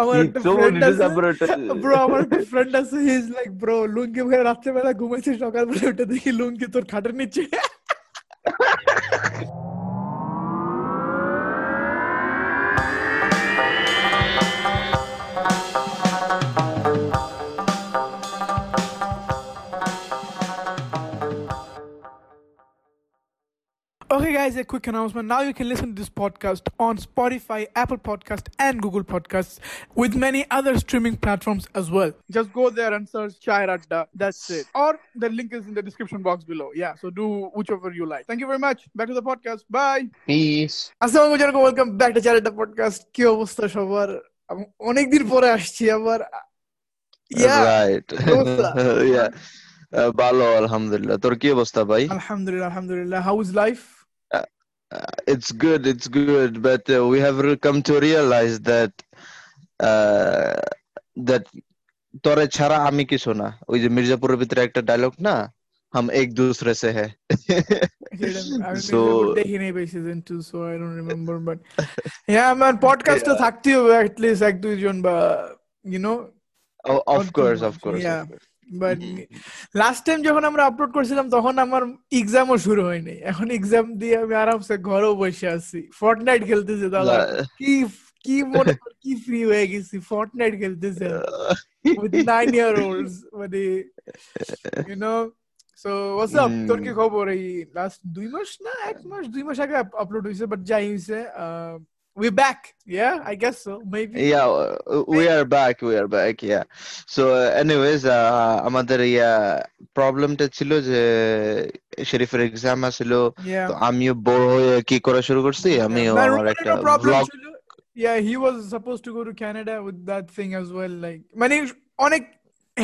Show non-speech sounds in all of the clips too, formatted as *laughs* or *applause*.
আমার He's একটা so friend আছে disappointed. ব্রো আমার একটা ফ্রেন্ড আছে he is like bro lungi পরে রাত্রেবেলা ঘুমাইছে সকালবেলা উঠে দেখি লুঙ্গি তোর খাটের নিচে Okay, guys, a quick announcement. Now you can listen to this podcast on Spotify, Apple Podcast, and Google Podcasts, with many other streaming platforms as well. Just go there and search Chai Radda. That's it. Or the link is in the description box below. Yeah, so do whichever you like. Thank you very much. Back to the podcast. Bye. Peace. আসসালামু আলাইকুম welcome back to চ্যানেলটা podcast কি অবস্থা সবার অনেকদিন পরে আসছি আবার ইয়া Right. অবস্থা? Yeah. Uh, ভালো আলহামদুলিল্লাহ তোর কি অবস্থা ভাই আলহামদুলিল্লাহ আলহামদুলিল্লাহ how is life Uh, it's good it's good but uh, we have come to realize that uh, that তোরে ছাড়া আমি কিছু না ওই যে মির্জাপুরের ভিতরে একটা ডায়লগ না হাম এক দুসরে সে হ্যাঁ আমি So- দেখি নাই ভাই season 2 so I don't remember but yeah man পডকাস্টে থাকতেই হবে অ্যাট লিস্ট এক দুইজন বা you know Oh, of course of but. Last time যখন আমরা আপলোড করছিলাম তখন আমার এক্সামও শুরু হয়নি। এখন এক্সাম দিয়ে আমি আরামসে ঘরেও বসে আছি। ফর্টনাইট খেলতেছি দাদা। কি কি মনে কি ফ্রি হয়ে গেছি। ফর্টনাইট খেলতেছি। With nine year olds মানে know? So what's up? Hmm. তোর কি খবর? এই লাস্ট দুই মাস না এক মাস দুই মাস আগে আপলোড হয়েছে বাট যাই হয়েছে we back yeah i guess so maybe yeah uh, we are back we are back yeah so uh, anyways uh, আমাদের ইয়া প্রবলেমটা ছিল যে শরীফের এক্সাম আছিল yeah তো আমিও বোর হয়ে কি করা শুরু করছি আমিও Man, আমার Roman একটা এরও problem ব্লগ ছিল। Yeah, he was supposed to go to Canada with that thing as well. Like, মানে অনেক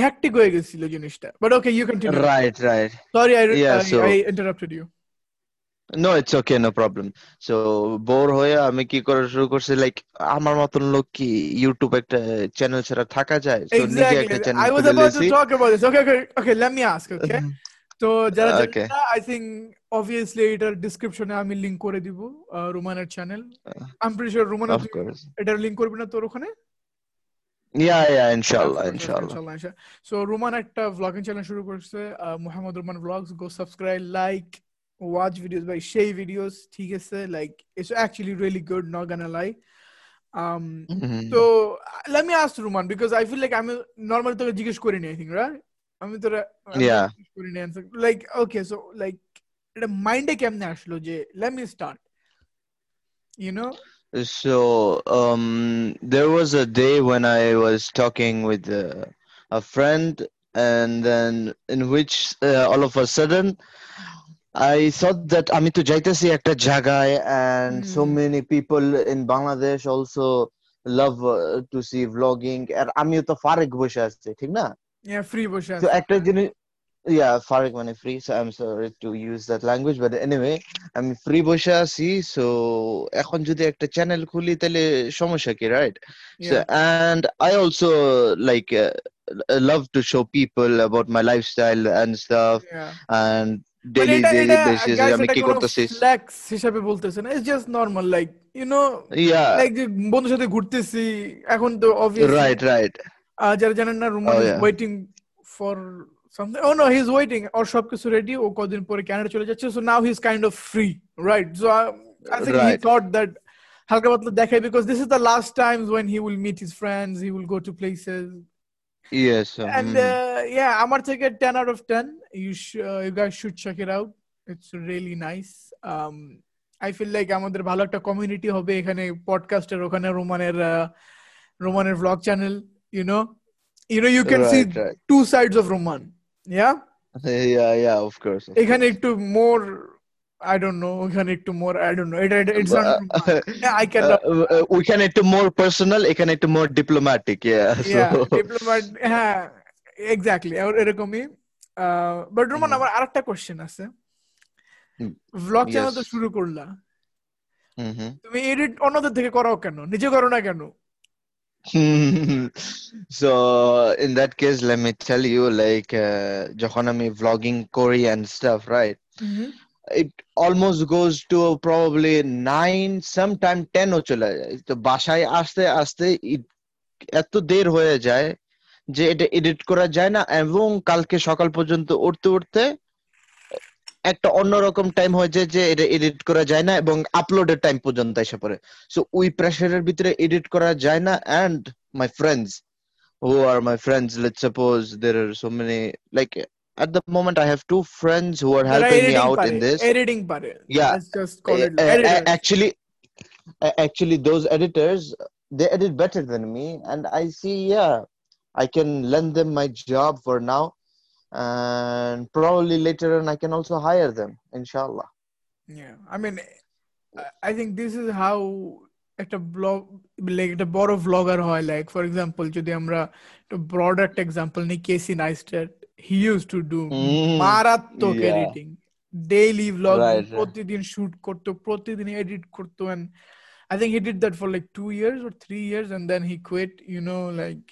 hectic হয়ে গেছিল জিনিসটা। But okay, you continue. Right right Sorry, I, Yeah, I, No it's okay no problem so bore হয়ে আমি কি করা শুরু করছি লাইক আমার মতন লোক কি ইউটিউব একটা চ্যানেল ছাড়া থাকা যায় তো নিজে একটা. চ্যানেল I was খুলে about লেছি to talk about this. Okay, okay, okay. Let me ask. Okay. তো যারা জানেন Okay. না, I think obviously এটার description এ আমি লিংক করে দিব রুমানের channel I'm pretty sure Ruman of course এটার লিংক করবি না তোর ওখানে ইয়া ইয়া ইনশাআল্লাহ ইনশাআল্লাহ সো রুমান একটা ভ্লগিং চ্যানেল শুরু করছে Mohammad Ruman vlogs go subscribe like watch videos by সেই ভিডিওস ঠিক আছে like it's actually really good not gonna lie um Mhm. তো let me ask Roman because I feel like আমি normally তোকে জিজ্ঞেস করিনি আই থিঙ্ক রাইট আমি তোরা Yeah. করিনি লাইক ওকে সো লাইক এটা মাইন্ডে কেমনে আসলো যে let me start you know So um, there was a day when I was talking with uh, a friend, and then in which uh, all of a sudden I thought that আমি তো যাইতেছি একটা জায়গায় and so Hmm. many people in Bangladesh also love uh, to see vlogging আর আমিও তো ফারেক বসে আছি ঠিক না yeah free বসে তো আছে। একটা জিনিস yeah ফারেক মানে free so I'm sorry to use that language but anyway আমি ফ্রি বসে আছি so এখন যদি একটা চ্যানেল খুলি তাহলে সমস্যা কি right so, Yeah. and I also like uh, love to show people about my lifestyle and stuff Yeah. and এটা basis guys আমি কি করতেছি flex হিসাবে বলতেছে না it's just normal like you know like যে বন্ধুর সাথে ঘুরতেছি এখন তো অবভিয়াসলি right right যারা জানেন না রুমান Oh. ওয়েটিং ফর ও নো হি ইজ ওয়েটিং ওর সবকিছু রেডি ও কদিন পরে কানাডা চলে যাচ্ছে so now he is kind of free right so I think he. Thought that হালকা পাতলা দেখাই because this is the last times when he will meet his friends he will go to places yes and mhm. uh, yeah আমার থেকে 10 out of 10 you sh- uh, you guys should check it out it's really nice um I feel like আমাদের ভালো একটা community হবে এখানে পডকাস্টের ওখানে রোমানের uh, রোমানের vlog channel you know you know you can see right right two sides of Roman yeah *laughs* yeah yeah of course of এখানে course. একটু more I don't know এখানে একটু more I don't know এটা Uh, uh, uh, we can একটু more personal এখানে একটু more diplomatic yeah yeah so diplomat হ্যাঁ exactly এরকমই বাট রোমান। আমার আরেকটা কোশ্চেন আছে ভ্লগ চ্যানেল তো. শুরু করলা mhm. তুমি এডিট অন্যদের থেকে করাও কেন নিজে করো না কেন so in that case let me tell you like uh, যখন আমি vlogging করি and stuff right it almost goes to probably nine, sometime ten ও চলে যায়। তো বাসায় আসতে আসতে এত দের হয়ে যায় যে এটা এডিট করা যায় না এবং কালকে সকাল পর্যন্ত উঠতে উঠতে একটা অন্যরকম টাইম হয়ে যায় যে এটা এডিট করা যায় না এবং আপলোডের টাইম পর্যন্ত এসে পড়ে। সো ওই প্রেসারের ভিতরে এডিট করা যায় না and my friends who are my friends, let's suppose there are so many, like at the moment i have two friends who are যারা helping me editing out পারে, in this editing পারে Yeah. let's just call it Uh, uh, editors. actually uh, actually those editors they edit better than me and i see yeah i can lend them my job for now and probably later on i can also hire them inshallah Yeah, I mean, I- I think this is how একটা blog like একটা বড় vlogger হয় like for example যদি আমরা একটা broad একটা example নিই কেসি Neistat he use to do Mm, মারাত্মক. Editing daily right. প্রতিদিন শুট করতো প্রতিদিন এডিট করতো and I think he did that for like two years or three years and then he quit you know like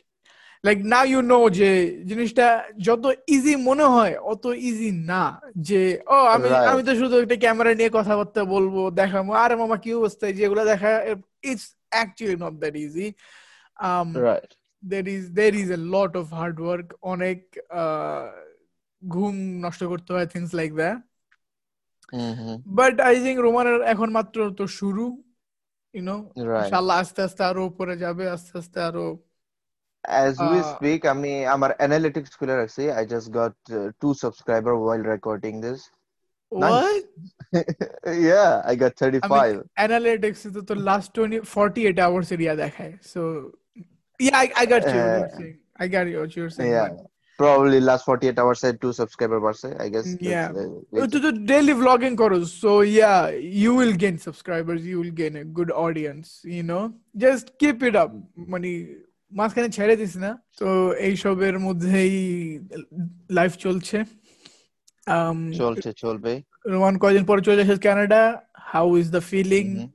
like now you know যে জিনিসটা যত easy মনে হয় অত ইজি না যে ও আমি. আমি তো শুধু একটা ক্যামেরা নিয়ে কথাবার্তা বলব দেখাবো আরে মামা কি অবস্থা যেগুলো দেখা it's actually not that easy um right there is there is a lot of hard work অনেক uh, ঘুম নষ্ট করতে হয় things like that hmm but I think রোমানের এখন মাত্র তো শুরু ইউনো ইনশাআল্লাহ আস্তে আস্তে আরও উপরে যাবে আস্তে আস্তে আরও as we Uh, speak আমি আমার analytics খুলে রাখছি i just got uh, two subscriber while recording this what yeah i got 35 analytics তো তো last 20 48 hours so yeah I, I got you Uh, I got you what you're saying yeah. but- probably last 48 hours I two subscriber বাড়ছে I guess. Yeah. uh, তো তো daily vlogging করো so yeah you will gain subscribers you will gain a good audience you know just keep it up মানে মাঝখানে ছেড়ে this না তো এইসবের মধ্যেই লাইফ চলছে। Um চলছে চলবে। রোমান কয়দিন পরে চলে এসেছে Canada how is the feeling Mhm.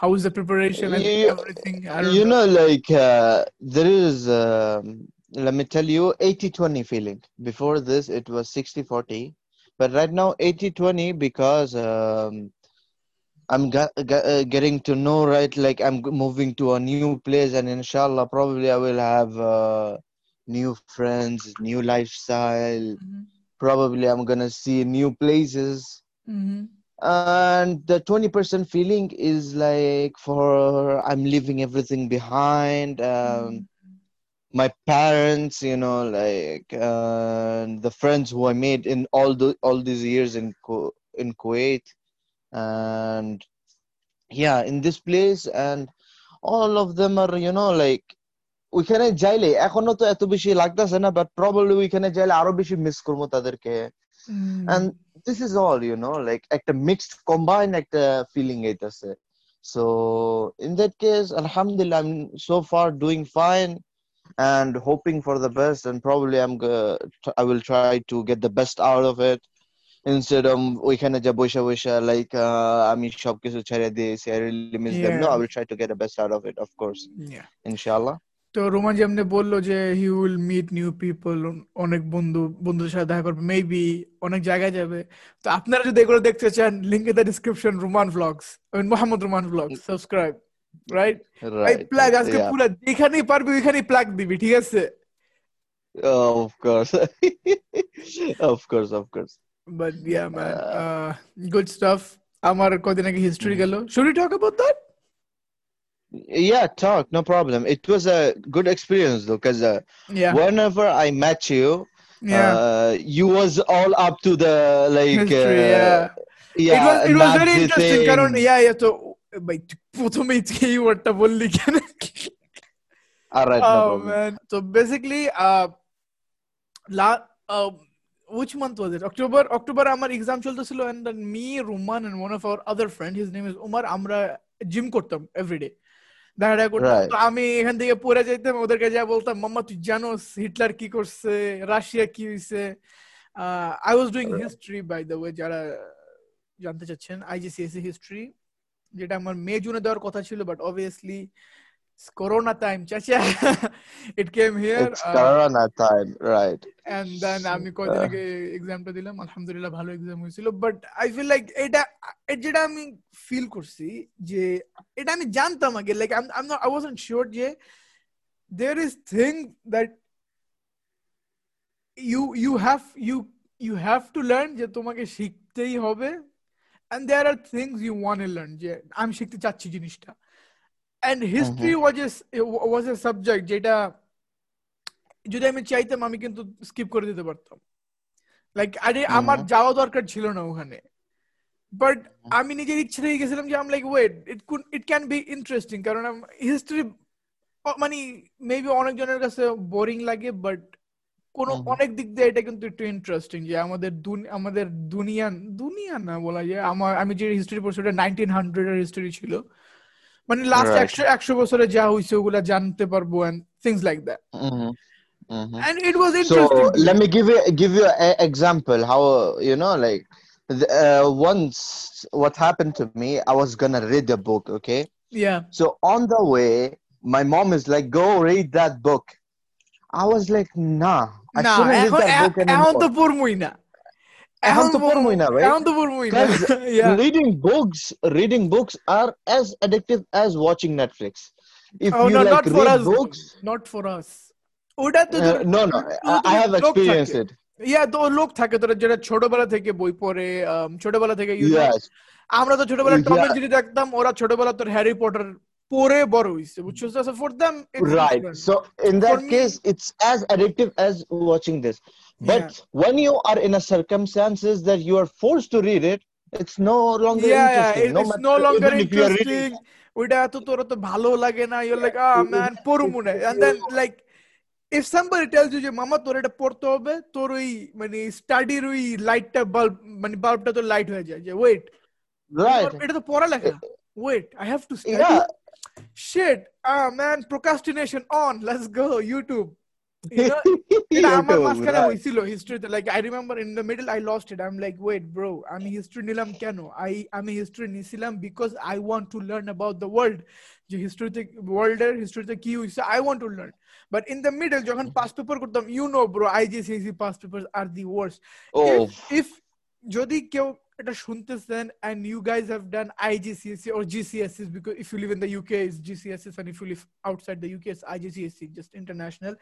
how is the preparation and you, everything? I don't you know, know like uh, there is um, let me tell you 80 20 feeling. Before this it was 60 40 but right now 80 20 because um, i'm uh, getting to know right like i'm moving to a new place and inshallah probably i will have uh, new friends new lifestyle. Mm-hmm. probably i'm gonna see new places. Mm-hmm and the 20% feeling is like for i'm leaving everything behind um, my parents you know like uh, the friends who i made in all the all these years in Ku- in kuwait and yeah in this place and all of them are you know like ওইখানে যাইলে এখনো তো এত বেশি লাগতেছে না but probably ওইখানে যাইলে আরো বেশি মিস করবো তাদেরকে and this is all you know like একটা mixed combined একটা feeling আইতাছে so in that case alhamdulillah i'm so far doing fine and hoping for the best and probably i'm go- i will try to get the best out of it instead of ওইখানে যা বসে বসে like uh, আমি সবকিছু ছেড়ে দিয়েছি i really miss them no Yeah. i will try to get the best out of it of course Yeah. inshallah তো রোমান যেমনি বলল যে he will meet new people অনেক বন্ধু বন্ধুদের সাথে দেখা করবে। মেবি অনেক জায়গায় যাবে। তো আপনারা যদি এগুলো দেখতে চান link in the description Roman vlogs I mean Mohammad Roman vlogs subscribe right এই প্লাগ আজকে পুরো যেখানেই পারবি ওইখানেই প্লাগ দিবি ঠিক আছে? Of course. *laughs* Of course of course. But yeah man good stuff আমার কদিন আগে হিস্ট্রি গেল। Should talk about that Yeah, talk, no problem. It was a good experience though, because uh, whenever I met you, uh, you was all up to the like. Uh, yeah. It was very interesting. Yeah, yeah. So, भाई photo में इसके ही वर्टा बोल लिखा ना all right no oh, man so basically la which month was it october october amar exam choltechilo and then me ruman and one of our other friend his name is umar amra gym kortam every day দেখা করতাম। তো আমি এখান থেকে পড়ে যাইতাম ওদেরকে যা বলতাম মাম্মা তুই জানোস হিটলার কি করছে রাশিয়া কি হইছে? I was doing history by the way যারা জানতে চাচ্ছেন আইজিসিএসসি হিস্ট্রি যেটা আমার মে জুনে দেওয়ার কথা ছিল but obviously It's Corona time, chacha. *laughs* it came here. It's uh, Corona time, right? and then আমি কয়দিন আগে এক্সামটা দিলাম আলহামদুলিল্লাহ ভালো এক্সাম হয়েছিল বাট আই ফিল লাইক এটা যেটা আমি ফিল করছি যে এটা আমি জানতাম আগে like I am I wasn't sure যে there is thing that you you have you you have to learn যে তোমাকে শিখতেই হবে and there are things you want to learn যে আমি শিখতে চাচ্ছি জিনিসটা and history was a was a subject যেটা যদি আমি চাইতাম আমি কিন্তু স্কিপ করে দিতে পারতাম। লাইক আরে আমার যাওয়া দরকার ছিল না ওখানে। বাট আমি নিজের ইচ্ছে থেকে গেছিলাম যে আম like wait it could it can be interesting কারণ হিস্ট্রি মানে মেবি অনেকজনের কাছে বোরিং লাগে বাট কোন অনেক দিক দিয়ে এটা কিন্তু একটু ইন্টারেস্টিং যে আমাদের আমাদের দুনিয়া দুনিয়া না বলা যায়। আমার আমি যে হিস্ট্রি পড়ছি ওটা নাইনটিন হান্ড্রেড এর হিস্ট্রি ছিল। মানে লাস্ট Right. একশো একশো বছরে যা হয়েছে ওগুলা জানতে পারবো and things like that hmm hmm and it was So interesting to let me. me give you give you an example how uh, you know like the, uh, once what happened to me I was gonna read a book okay yeah so on the way my mom is like go read that book I was like nah I না shouldn't read এখন that book এ- এখন তো anymore পড়মুই না এখন books reading books are as addictive as watching Netflix if you like read for us ওটা তো no no তো লোক থাকে তোরা যারা ছোটবেলা থেকে বই পড়ে ছোটবেলা থেকে ইউ আমরা তো ছোটবেলা টম এন্ড দেখতাম ওরা ছোটবেলা তোর হ্যারি পটার পরে বড় হইছে বুঝছস so for them right so in that case it's as addictive as watching this this but when you are in a circumstances that you are forced to read it it's no longer yeah, yeah, interesting it- no it's matter no longer even if you are reading interesting. ওইটা এত তোর তো ভালো লাগে না your like a man পড়মু না and then like if somebody tells you যে মামা তোর এটা পড়তে হবে তোর ওই মানে স্টাডির ওই লাইটটা বাল্ব মানে বাল্বটা তো লাইট হয়ে যায় যে ওয়েট right এটা তো পড়ালেখা wait I have to study yeah shit ah man procrastination on let's go YouTube You know, এটা আমার YouTube, মাঝখানে right. হয়েছিল হিস্ট্রিতে like I remember in the middle I lost it I am like wait bro আমি history নিলাম কেন I আমি history নিছিলাম because I want to learn about the world যে হিস্ট্রিতে ওয়ার্ল্ডের হিস্ট্রিতে কি হয়েছে I want to learn but in the middle যখন পাস পেপার করতাম you know bro IGCSE past paper R the worst oh if যদি কেউ এটা শুনতেছেন and you guys have done IGCSE or GCSEs because if you live in the UK it's GCSEs and if you live outside the UK it's IGCSE just international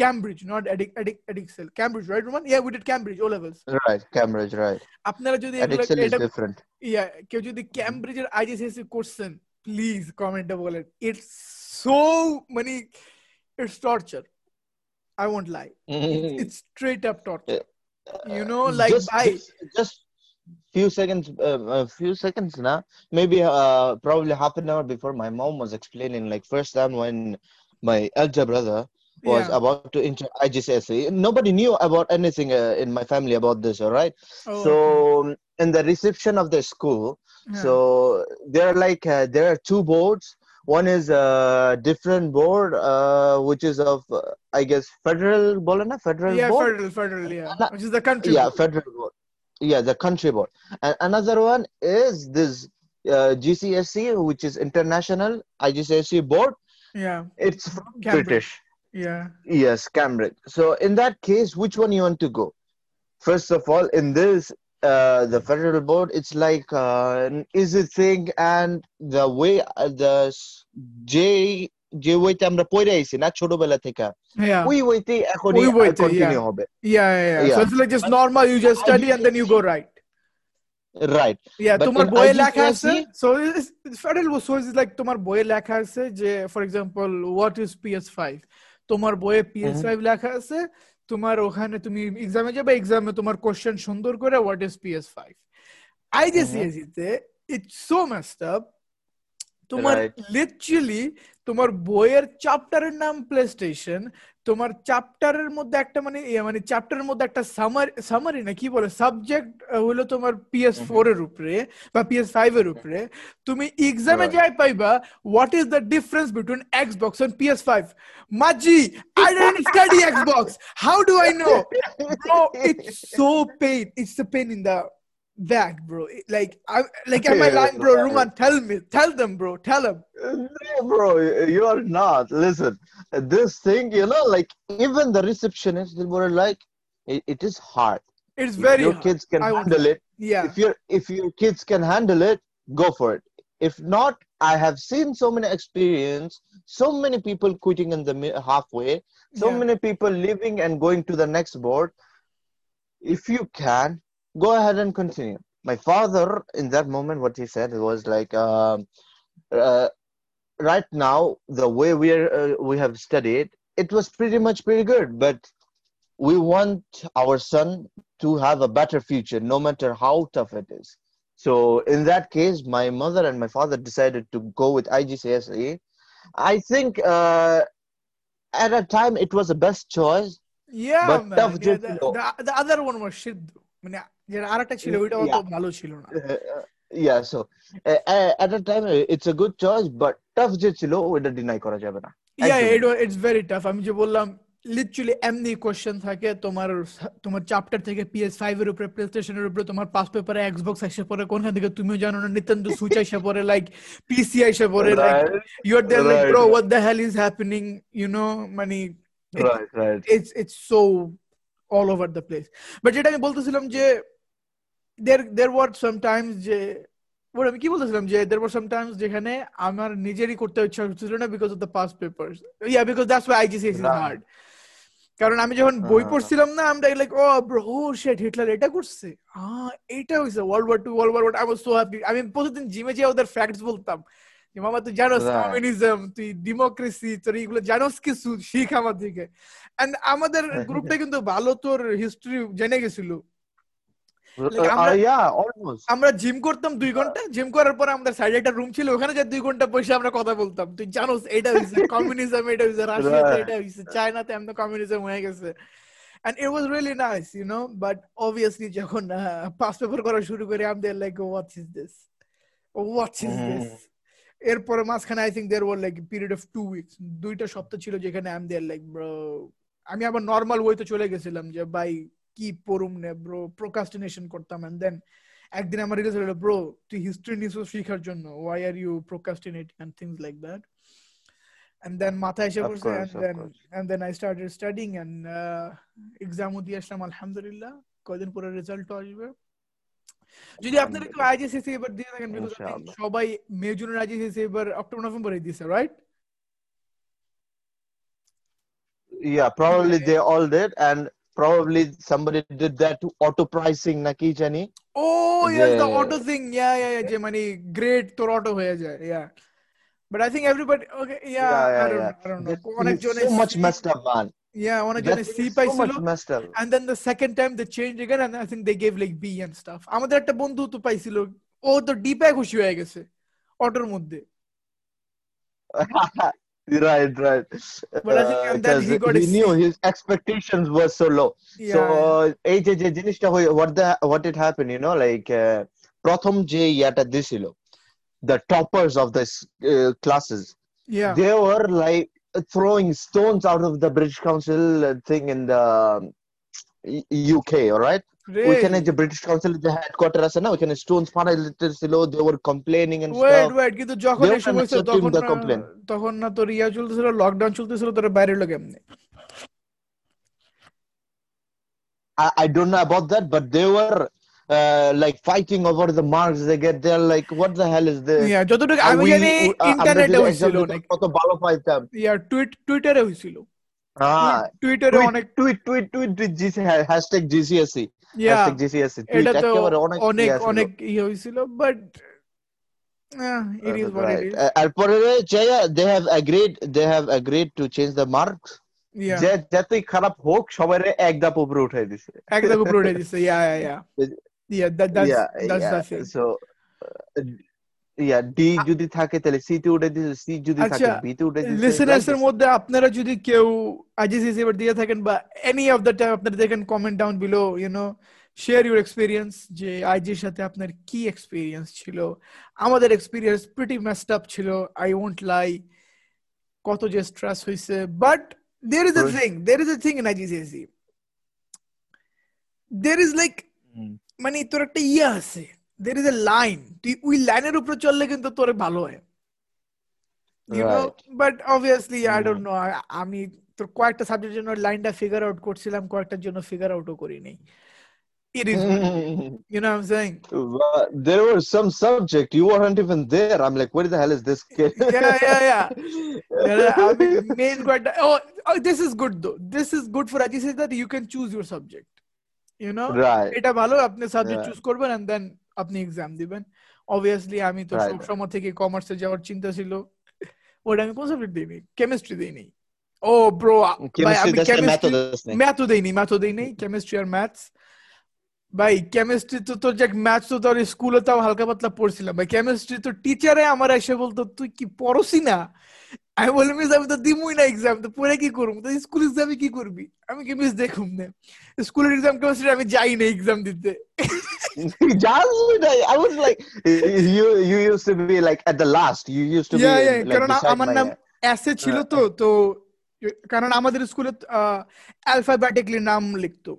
Cambridge not Edic Edic Edixel Cambridge right Roman yeah we did Cambridge O levels right Cambridge right আপনারা যদি এগুলো Edexcel is এটা different yeah কেউ যদি ক্যামব্রিজের IGCSE করছেন please কমেন্টে বলেন it's so মানে it's torture I won't lie it's straight up torture you know like just, bye just, just few seconds uh, a few seconds now maybe uh probably half an hour before my mom was explaining like first time when my elder brother was Yeah. about to enter IGCSE nobody knew about anything uh, in my family about this all right? Oh, so in the reception of the school yeah. so there are like uh, there are two boards. One is a different board uh, which is of uh, i guess federal bolana federal yeah board? federal federal yeah. Which is the country yeah board. federal board yeah the country board. And another one is this uh, gcsc which is international igcsc board. Yeah. It's from Cambridge. british. Yeah. Yes cambridge. So in that case which one you want to go? First of all in this uh, the federal board it's like uh, an easy thing and the way uh, the s- যে ওইটা আমরা পড়ে আইছি না ছোটবেলা থেকে ওই ওয়েতে এখন কন্টিনিউ হবে। Yeah yeah so it's just normal you just study and then you go right right yeah তোমার বই লেখা আছে so it's federal so it's like তোমার বইয়ে লেখা আছে যে for example what is PS five তোমার বইয়ে পিএস5 mm-hmm. লেখা আছে তোমার ওখানে তুমি এক্সামে যাবে এক্সামে তোমার কোশ্চেন সুন্দর করে হোয়াট ইজ পিএস5 আইজিসিএসি তে ইটস সো মেসড আপ তোমার Right. লিটারালি তোমার বইয়ের চ্যাপ্টারের নাম প্লে স্টেশন তোমার চ্যাপ্টারের মধ্যে একটা মানে ইয়ে মানে চ্যাপ্টারের মধ্যে একটা সামারি সামারি না কি বলে সাবজেক্ট হলো তোমার পিএস ফোর এর উপরে বা পিএস ফাইভ এর উপরে তুমি এক্সামে Right. যাই পাইবা what is the difference between Xbox and PS five মাজি I don't study Xbox how do I know bro it's so pain it's the pain that, bro. Like, I'm, like, am I lying, bro? Ruman, tell me, tell them, bro, tell them. No, bro, you are not. Listen, this thing, you know, like even the receptionists they were like, it, it is hard. It's If very your hard. kids can I handle it. Yeah, If your if your kids can handle it, go for it. If not, I have seen so many experience, so many people quitting in the halfway, so Yeah. many people leaving and going to the next board. If you can, go ahead and continue. My father, in that moment, what he said was like, um, uh, right now, the way we are, uh, we have studied, it was pretty much pretty good, but we want our son to have a better future, no matter how tough it is. So in that case, my mother and my father decided to go with IGCSE. I think uh, at a time it was the best choice. yeah, But man. tough Yeah, the, the, the other one was shit. যেটা আরেকটা ছিল ওইটা অত ভালো ছিল না। Uh, at a time uh, it's a good choice, but tough যে ছিল ওইটা ডিনাই করা যাবে না। একদমই। ইটস ভেরি টাফ আমি যে বললাম লিটারালি এমনি কোশ্চেন থাকে তোমার তোমার চ্যাপ্টার থেকে পিএস ফাইভ এর উপরে প্লে স্টেশনের উপরে তোমার পাস পেপারে এক্সবক্স এসে পড়ে কোনখান থেকে তুমিও জানো না নিতেন্দ্র সুইচ এসে পড়ে লাইক পিসি এসে পড়ে like Right, you're there like bro what the hell is happening you know মানে right, right. it's all over the place. But যেটা আমি বলতেছিলাম যে there there were sometimes যে what আমি কি বলতেছিলাম যে there were sometimes যেখানে আমার নিজেরই করতে ইচ্ছা হচ্ছিল না because of the past papers. Yeah because that's why IGCSE is Right. hard. কারণ আমি যখন বই Uh, পড়ছিলাম না আমি like oh bro shit Hitler এটা করছে। আহ এটা হইছে world war two world war I was so happy আমি প্রতিদিন জিমে যেয়ে ওদের ফ্যাক্টস বলতাম। যে মামা তুই জানোস কমিউনিজম তুই ডেমোক্রেসি তোর এগুলো জানোস কিছু শিখ আমার দিকে এন্ড আমাদের *laughs* গ্রুপটা কিন্তু ভালো তোর হিস্ট্রি জেনে গেছিল। আমরা- জিম করতাম দুই ঘণ্টা জিম করার পর আমাদের সাইডে একটা রুম ছিল ওখানে যে দুই ঘণ্টা বসে আমরা কথা বলতাম। তুই জানোস এটা হইছে *laughs* কমিউনিজম এটা হইছে রাশিয়াতে. এটা হইছে চায়নাতে এমন কমিউনিজম হয়ে গেছে। And it was really nice you know but obviously যখন পাস পেপার করা শুরু করে আমি like is this? What is this? Mhm. এরপরে মাঝখানে I think there were like period of two weeks দুইটা সপ্তাহ ছিল যেখানে আমি দেয়ার লাইক ব্রো আমি আবার নর্মাল ওয়েতে চলে গেছিলাম যে ভাই কি পড়ুম নে ব্রো প্রোকাস্টিনেশন করতাম। এন্ড দেন একদিন আমার রিলিজ হলো ব্রো তুই হিস্ট্রি নিস শেখার জন্য। Why are you procrastinating and things like that and then মাথায় এসে পড়ছে and then. And then I started studying and এক্সামও দিয়ে আসলাম আলহামদুলিল্লাহ। কয়দিন পরে রেজাল্টও আসবে। যদি আপনারা একটু আইজিসিসি এবার দিয়ে থাকেন বিকজ ইনশাআল্লাহ। সবাই মে জুনের আইজিসিসি এবার অক্টোবর নভেম্বরে দিছে right Yeah, probably Yeah. they all did, and probably somebody did that to auto pricing নাকি জানি ও ইয়েস দ্য যে- auto thing yeah yeah yeah যে মানে গ্রেড তোর অটো হয়ে যায় yeah but I think everybody okay yeah Yeah, I yeah, don't yeah. I don't That know thing অনেক is জনে so much messed up, man. ইয়া অনেক That জনে thing C is so পাইছিল much messed up. and then the second time they changed again and I think they gave like B and stuff আমাদের একটা বন্ধু তো পাইছিল ও তো ডি প্যাক খুশি হয়ে গেছে অটোর মধ্যে *laughs* right, right. But I think Uh, and then he 'cause got a he knew C. his expectations were so low. Yeah, so yeah. এই যে যে জিনিসটা হয়ে what the what it happened, you know, like uh, প্রথম যে ইয়াটা দিছিল the toppers of this uh, classes yeah they were like throwing stones out of the British Council uh, thing in the um, U- UK, all right? ওইখানে really যে British কাউন্সিলের যে headquarter আছে না ওইখানে স্টোনস ফাটাই দিতেছিল they were complaining and wait stuff wait কিন্তু যখন They এসব were হয়েছে accepting তখন the না- complaint. তখন না তোর ইয়া চলতেছিল লকডাউন চলতেছিল তোর বাইরে লোক এমনি I, I don't know about that but they were uh, like fighting over the marks they get they're like what the hell is this? ইয়া যতটুকু আমি জানি ইন্টারনেটে হয়েছিল অনেক। কত ভালো পাইতাম। ইয়া টুইট টুইটারে হয়েছিল। হ্যাঁ টুইটারে অনেক tweet tweet tweet GC hashtag GCSC hashtag GCSC এটা টুইট তো অনেক অনেক ছিল। অনেক ইয়ে হয়েছিল but it is what it Right. Is Uh, এরপরে Joya they have agreed they have agreed to change the marks যে যতই খারাপ হোক সবাই এক ধাপ উপরে উঠাই দিছে। একদম উপরে উঠে দিছে। ইয়া ইয়া *laughs* yeah, yeah. So, uh, যদি থাকে তাহলে তে উঠে দিছে C যদি থাকে আচ্ছা, তে উঠে দিছে লিসেনার্স এর মধ্যে আপনারা যদি কেউ এবার দিয়ে থাকেন বা এনি অফ দ্য টাইম আপনারা দেখেন comment down below you know share your experience যে আইজির সাথে আপনার কি এক্সপিরিয়েন্স ছিল। আমাদের এক্সপিরিয়েন্স প্রিটি মেসড আপ ছিল আই ওয়ন্ট লাই কত যে স্ট্রেস হয়েছে but there is a thing there is a thing in IGCC there is like. মানে তোর একটা ইয়ে আছে দের ইজ এ লাইন তুই ওই লাইনের উপরে চললে কিন্তু তোর ভালো হয় you know Right. But obviously I Mhm. Don't know আমি তোর কয়েকটা সাবজেক্টের জন্য লাইনটা ফিগার আউট করছিলাম কয়েকটার জন্য ফিগার আউটও করি নাই it is *laughs* you know I am saying But there was some subject you weren't even there. I'm like, where the hell is this kid? *laughs* Yeah, *laughs* yeah, yeah. Yeah, I mean, main quite. Oh, oh, this is good though. This is good for Ajit is that you can choose your subject. You know, এটা ভালো আপনি subject choose করবেন and then আপনি exam দিবেন। Obviously আমি তো. সব সময় থেকে কমার্সে যাওয়ার চিন্তা ছিল। ওটা আমি কোন সাবজেক্ট দিইনি? কেমিস্ট্রি দিইনি। ও ব্রো ভাই Chemistry, আমি কেমিস্ট্রি ম্যাথও দেইনি ম্যাথও দেই কেমিস্ট্রি আর ম্যাথস ভাই কেমিস্ট্রি তো তোর যে ম্যাথস তো তোর স্কুলে তাও হালকা পাতলা পড়ছিলাম। ভাই কেমিস্ট্রি তো টিচারে আমার এসে বলতো তুই কি পড়সি না? আমি বললাম মিস আমি তো দিমুই না এক্সাম তো পড়ে কি করব তো স্কুল এক্সামে কি করবি আমি কি মিস দেখুম না স্কুলের এক্সাম কেমিস্ট্রি আমি যাই না এক্সাম দিতে I, was like, you you used to be like at the last. You used to Yeah, be yeah, like কারণ আমার নাম অ্যাসে ছিল তো তো কারণ আমাদের স্কুলে অ্যালফাবেটিকলি নাম লিখতো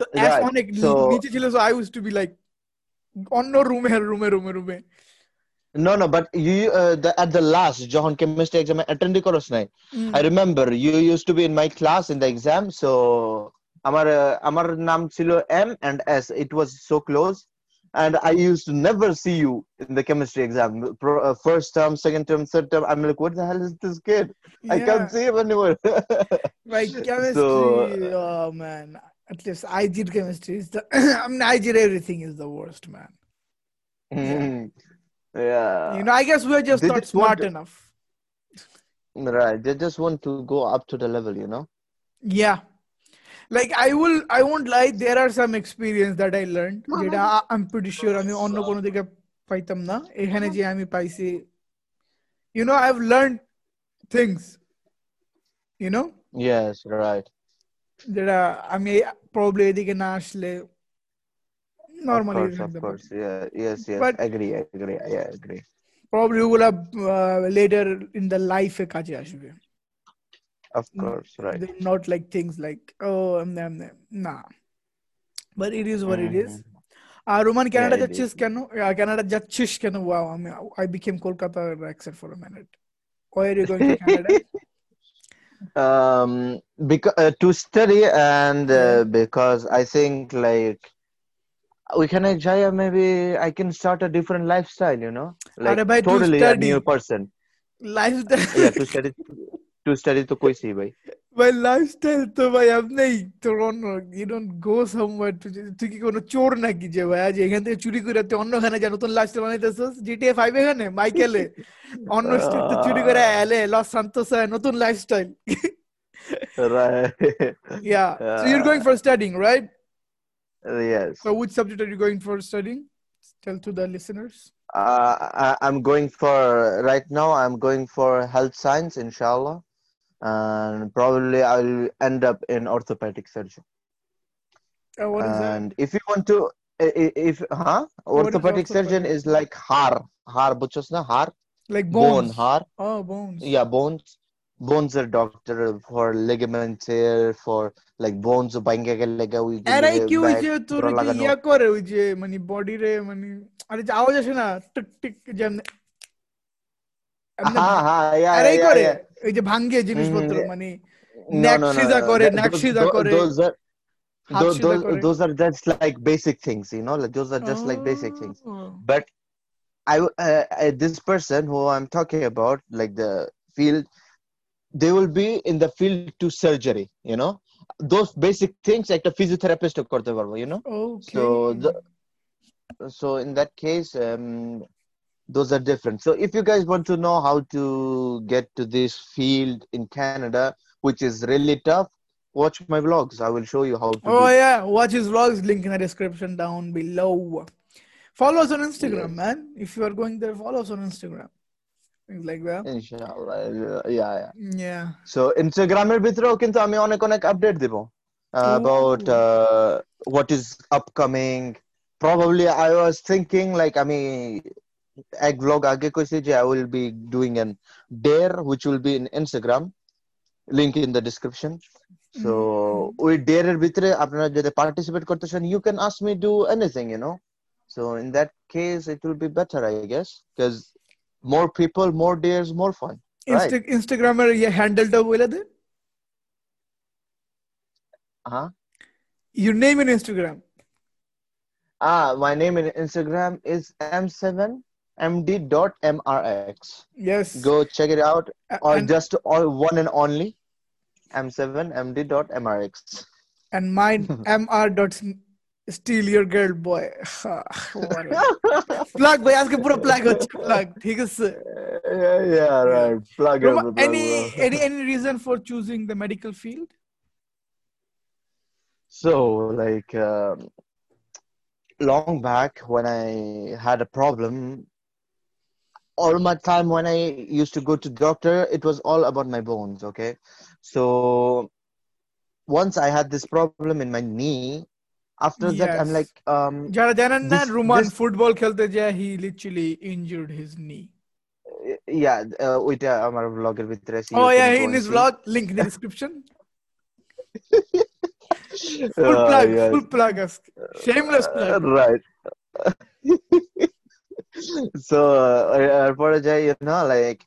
তো Right, অনেক নিচে ছিল so I use to be like অন্য রুমে রুমে রুমে রুমে No, no, but you uh, the, at the last John chemistry exam attend koros nai. I remember you used to be in my class in the exam. So আমার uh, আমার নাম ছিল M and S. It was so close. And I used to never see you in the chemistry exam. Pro, uh, first term, second term, third term. I'm like, what the hell is this kid? I can't see him anymore. *laughs* Like chemistry, oh man. At least I did chemistry. Is the *clears throat* I mean I did everything is the worst, man. Mhm. yeah. You know, I guess we're just They not just want smart to- enough. Right. They just want to go up to the level, you know? Yeah. Like I will I won't lie, there are some experience that I learned. যেটা I- I'm pretty sure আমি অন্য কোনো দিকে পাইতাম না এখানে যে আমি পাইছি you know I've learned things you know Yes, right. যেটা আমি probably এদিকে না আসলে Of normally course, of course. Yeah, yes, yes. But- agree, agree. Yeah, agree. probably ওগুলা uh, later in the life এ কাজে আসবে Of course, right. They're not like things like oh um, um, um, nah but it is what it is আর Roman Canada it যাচ্ছিস কেন Canada যাচ্ছিস কেন wow আমি I became Kolkata accept for a minute why are you going to Canada *laughs* Um, because uh, to study and uh, Yeah. because I think like ওইখানে যাই maybe I can start a different lifestyle you know আরে ভাই to new person life to study to study তো কইছি ভাই। ভাই lifestyle তো ভাই আপনি তো on you don't go somewhere তুই কি কোনো চোর নাকি যে ভাই? আজ এখান থেকে চুরি করে তুই অন্যখানে যা নতুন লাইফস্টাইল বানাইতেছস? জিটিএ 5 এখানে? মাইকেলে অন্য স্টেট চুরি করে এলে লস সান্তোসে নতুন lifestyle right yeah so you are going for studying right yes. So which subject are you going for studying? Tell to the listeners. Uh, I, I'm going for right now. I'm going for health science, inshallah, and probably I'll end up in orthopedic surgery. Uh, what is that? and if you want to, i- i- if huh, orthopedic surgeon is like har, har, butchos na har, Like bone, bones. har, Oh, bones. yeah, bones Bones are doctor for ligaments here, for like bones বাইঙ্গা গেলে lega ওই যে এরাই কি ওই back যে তোর পুরো কি লাগানো। ইয়া করে ওই যে মানে বডি রে মানে আরে যে আওয়াজ আসে না টিক টিক যেমন হ্যাঁ হ্যাঁ yeah এরাই yeah করে yeah ওই যে ভাঙ্গে জিনিসপত্র Mhm, মানে no neck no no সিধা no, করে, that- neck those- সিধা tho- করে, those are হাত those, সিধা those, করে those are just like basic things you know like those are just like basic things Oh. but I, w- uh, uh, this person who I'm talking about, like the field, they will be in the field to surgery. You know, those basic things like the physiotherapist করতে পারবো, You know, Okay. so the so in that case, um, those are different. So if you guys want to know how to get to this field in Canada, which is really tough, watch my vlogs. I will show you how to. Oh do. yeah, watch his vlogs. Link in the description down below. Follow us on Instagram, Yes. man. If you are going there, follow us on Instagram. Things like that. Inshallah, yeah, yeah. Yeah. So ইনস্টাগ্রামের ভিতরেও কিন্তু আমি অনেক অনেক update Dev about Ooh. uh, what is upcoming. Probably I was thinking like আমি এক vlog আগে কইছি যে I will be doing an dare which will be in Instagram. Link in the description. So ওই ডেয়ার এর ভিতরে আপনারা যদি পার্টিসিপেট করতে চান you can ask me do anything you know so in that case it will be better I guess because more people more days more fun Insta- right? instagram er handle the bola de huh your name in instagram. Ah my name in instagram is m7 md.mrx yes. Go check it out or just all one and only m7 md.mrx and mine *laughs* mr dot steal your girl boy plug ভাই আজকে পুরো plug হচ্ছে plug ঠিক আছে yeah, yeah right plug it Roma, bro, any bro. any any reason for choosing the medical field So, like, um, long back when I had a problem, all my time when I used to go to doctor, it was all about my bones. Okay, so once I had this problem in my knee, after that I'm Yes. like, um, যারা জানেন না This- Roman this- football খেলতে যায় he literally injured his knee yeah, uh, ওইটা আমার vlogger ভিতরে আছে, Oh you yeah, can go in and his see. vlog, link in the description. *laughs* Full Uh, plug, yes. full plug. ask. Shameless Uh, plug. *laughs* right. so uh, এরপরে যাই you know like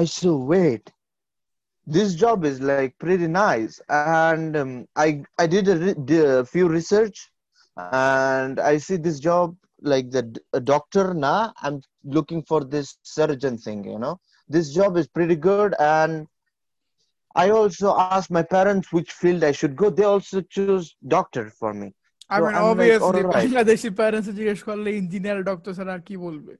I said wait this job is like pretty nice and um, I I did a, re- did a few research and I see this job like the d- a doctor now I'm looking for this surgeon thing you know this job is pretty good and I also asked my parents which field I should go they also choose doctor for me I So mean, I'm like, obviously, alright. Bangladeshi parents জিজ্ঞেস করলে engineer doctor ছাড়া আর কি বলবে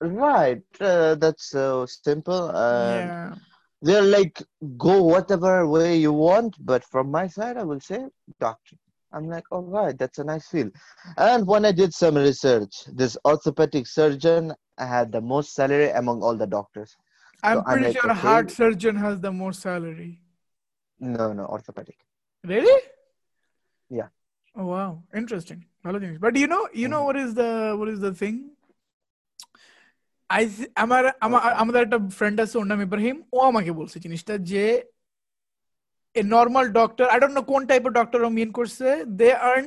Right, uh, that's so simple. And Yeah. they're like, go whatever way you want, but from my side, I will say doctor. I'm like, all right, that's a nice field. And when I did some research, this orthopedic surgeon had the most salary among all the doctors. I'm So I'm pretty like, sure okay. heart surgeon has the more salary. No, no, orthopedic. Really? Yeah. Oh wow, interesting. ভালো জিনিস। But you know, you know Mhm. what is the what is the thing? I th- আমার আমার আমাদের একটা friend আছে ওর নাম ইব্রাহিম ও আমাকে বলছে জিনিসটা যে A normal doctor I don't know কোন টাইপের ডক্টর ও মিন করছে দে আর্ন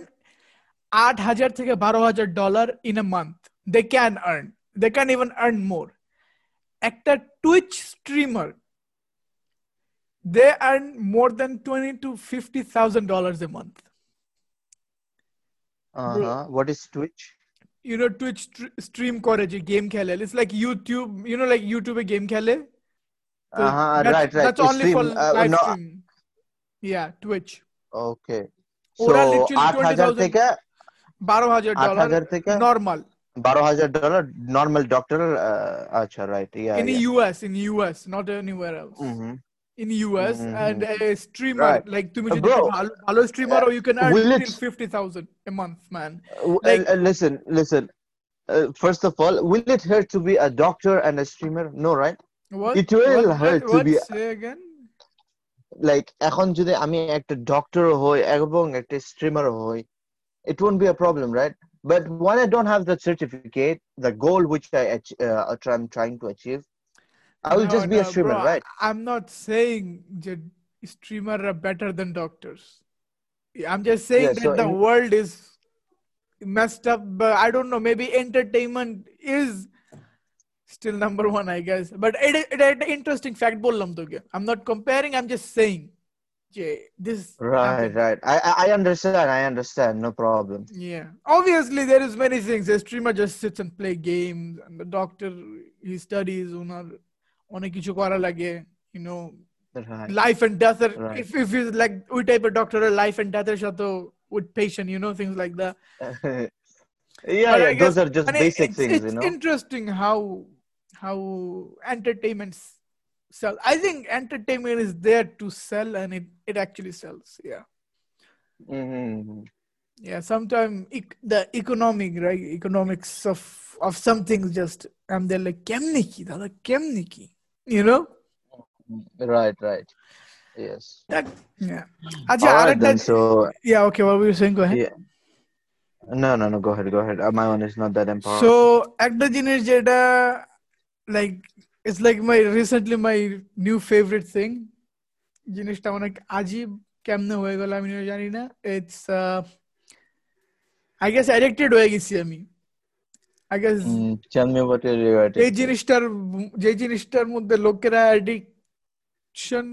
আট হাজার থেকে বারো হাজার dollar in a month they can earn they can even earn more একটা Twitch streamer they earn more than twenty to fifty thousand dollars a month Uh-huh. What is Twitch? you know Twitch str- stream করে যে game খেলে it's like YouTube you know like YouTube A game খেলে So Uh-huh, that's, right, right. that's You only for stream, uh, live no, stream yeah Twitch Okay. ওরা So, literally আট হাজার 20,000 থেকে বারো হাজার আট ডলার হাজার থেকে নর্মাল বারো হাজার ডলার নর্মাল ডক্টর আচ্ছা right yeah in the US in the US not anywhere else Mm-hmm. in the US Mhm. and a streamer Right. like তুমি Uh, যদি bro, একটা ভালো ভালো streamer or you can earn will it- till 50,000 a month man Uh, Like- uh, listen, listen. Uh, first of all, will it hurt to be a doctor and a streamer? No, right? what It will what, hurt what, to what be say again like এখন যদি আমি একটা doctor হই এবং একটা streamer হই it won't be a problem, right? But when I don't have that certificate, the goal which I ach- uh, I'm trying to achieve, I will No, just be a no, streamer, bro, right? I'm not saying that streamer are better than doctors. I'm just saying Yeah, that so the in- world is messed up. But I don't know. Maybe entertainment is still number one, I guess. But it it, it interesting fact. বললাম তোকে. I'm not comparing. I'm just saying. যে this Right, happened. right. I I I understand. I understand. No problem. Yeah. Obviously, there is many things. The streamer just sits and play games, and the doctor he studies. ওনার অনেক কিছু করা লাগে. You know, Right. life and death are, Right. if if he's like ওই type of doctor life and death এর সাথে with patient you know things like that *laughs* yeah, But I yeah. guess- Those are just and it- basic it's, things, it's you know. interesting how how entertainment s- sell i think entertainment is there to sell and it it actually sells yeah Mm-hmm. yeah sometimes ec- the economic right economics of of some things just and they're like কেমনে কি দাদা কেমনে কি you know Right, right. Yes. that yeah আচ্ছা All right আরেকটা then. So yeah okay what were you saying go ahead yeah. No, no, no. Go ahead. Go ahead. Uh, my one is not that important. So একটা জিনিস যেটা like it's like my recently my new favorite thing. জিনিসটা অনেক আজীব কেমনে হয়ে গেল আমি জানি না। ইটস আই গেস অ্যাডিক্টেড হয়ে গেছি আমি। আই গেস এই জিনিসটার যে জিনিসটার মধ্যে লোকেরা অ্যাডিকশন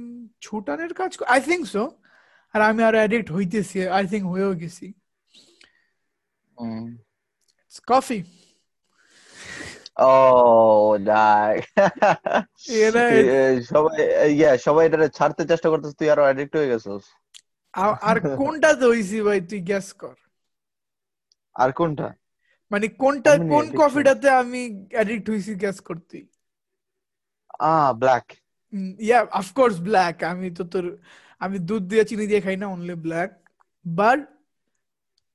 ছুটানোর কাজ আই থিঙ্ক সো আর আমি আর অ্যাডিক্ট হইতেছি আই থিঙ্ক হয়েও গেছি। Mm. Coffee Oh, die. এরা Yeah, সবাই yeah, সবাই এটা ছাড়তে চেষ্টা করতেছ তুই আরও অ্যাডিক্ট হয়ে গেছিস। আর হইছি ভাই তুই গ্যাস কর। আর কোনটা? মানে কোনটা আমি কোন কফিটাতে আমি অ্যাডিক্ট হইছি গ্যাস করতে? ব্ল্যাক ইয়া অফকোর্স ব্ল্যাক আমি তো তোর আমি দুধ দিয়ে চিনি দিয়ে খাই না only black but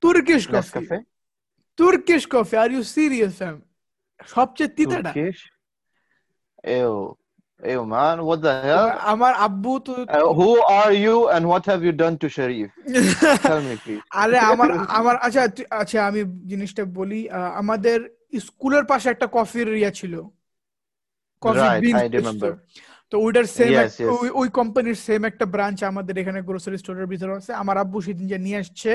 Turkish coffee Turkish coffee are you serious সবচেয়ে তিতাটা। ew ew man what the hell? আমার আব্বু তো Uh, who are you and what have you done to Sharif? *laughs* Tell me please. আরে আমার আমার আচ্ছা আচ্ছা আমি জিনিসটা বলি আমাদের স্কুলের পাশে একটা কফির ইয়া ছিল। Coffee remember. তো ওইটার সেম. ওই কোম্পানির সেম একটা ব্রাঞ্চ আমাদের এখানে গ্রোসারি স্টোরের ভিতরে আছে। আমার আব্বু সেদিন যে নিয়ে আসছে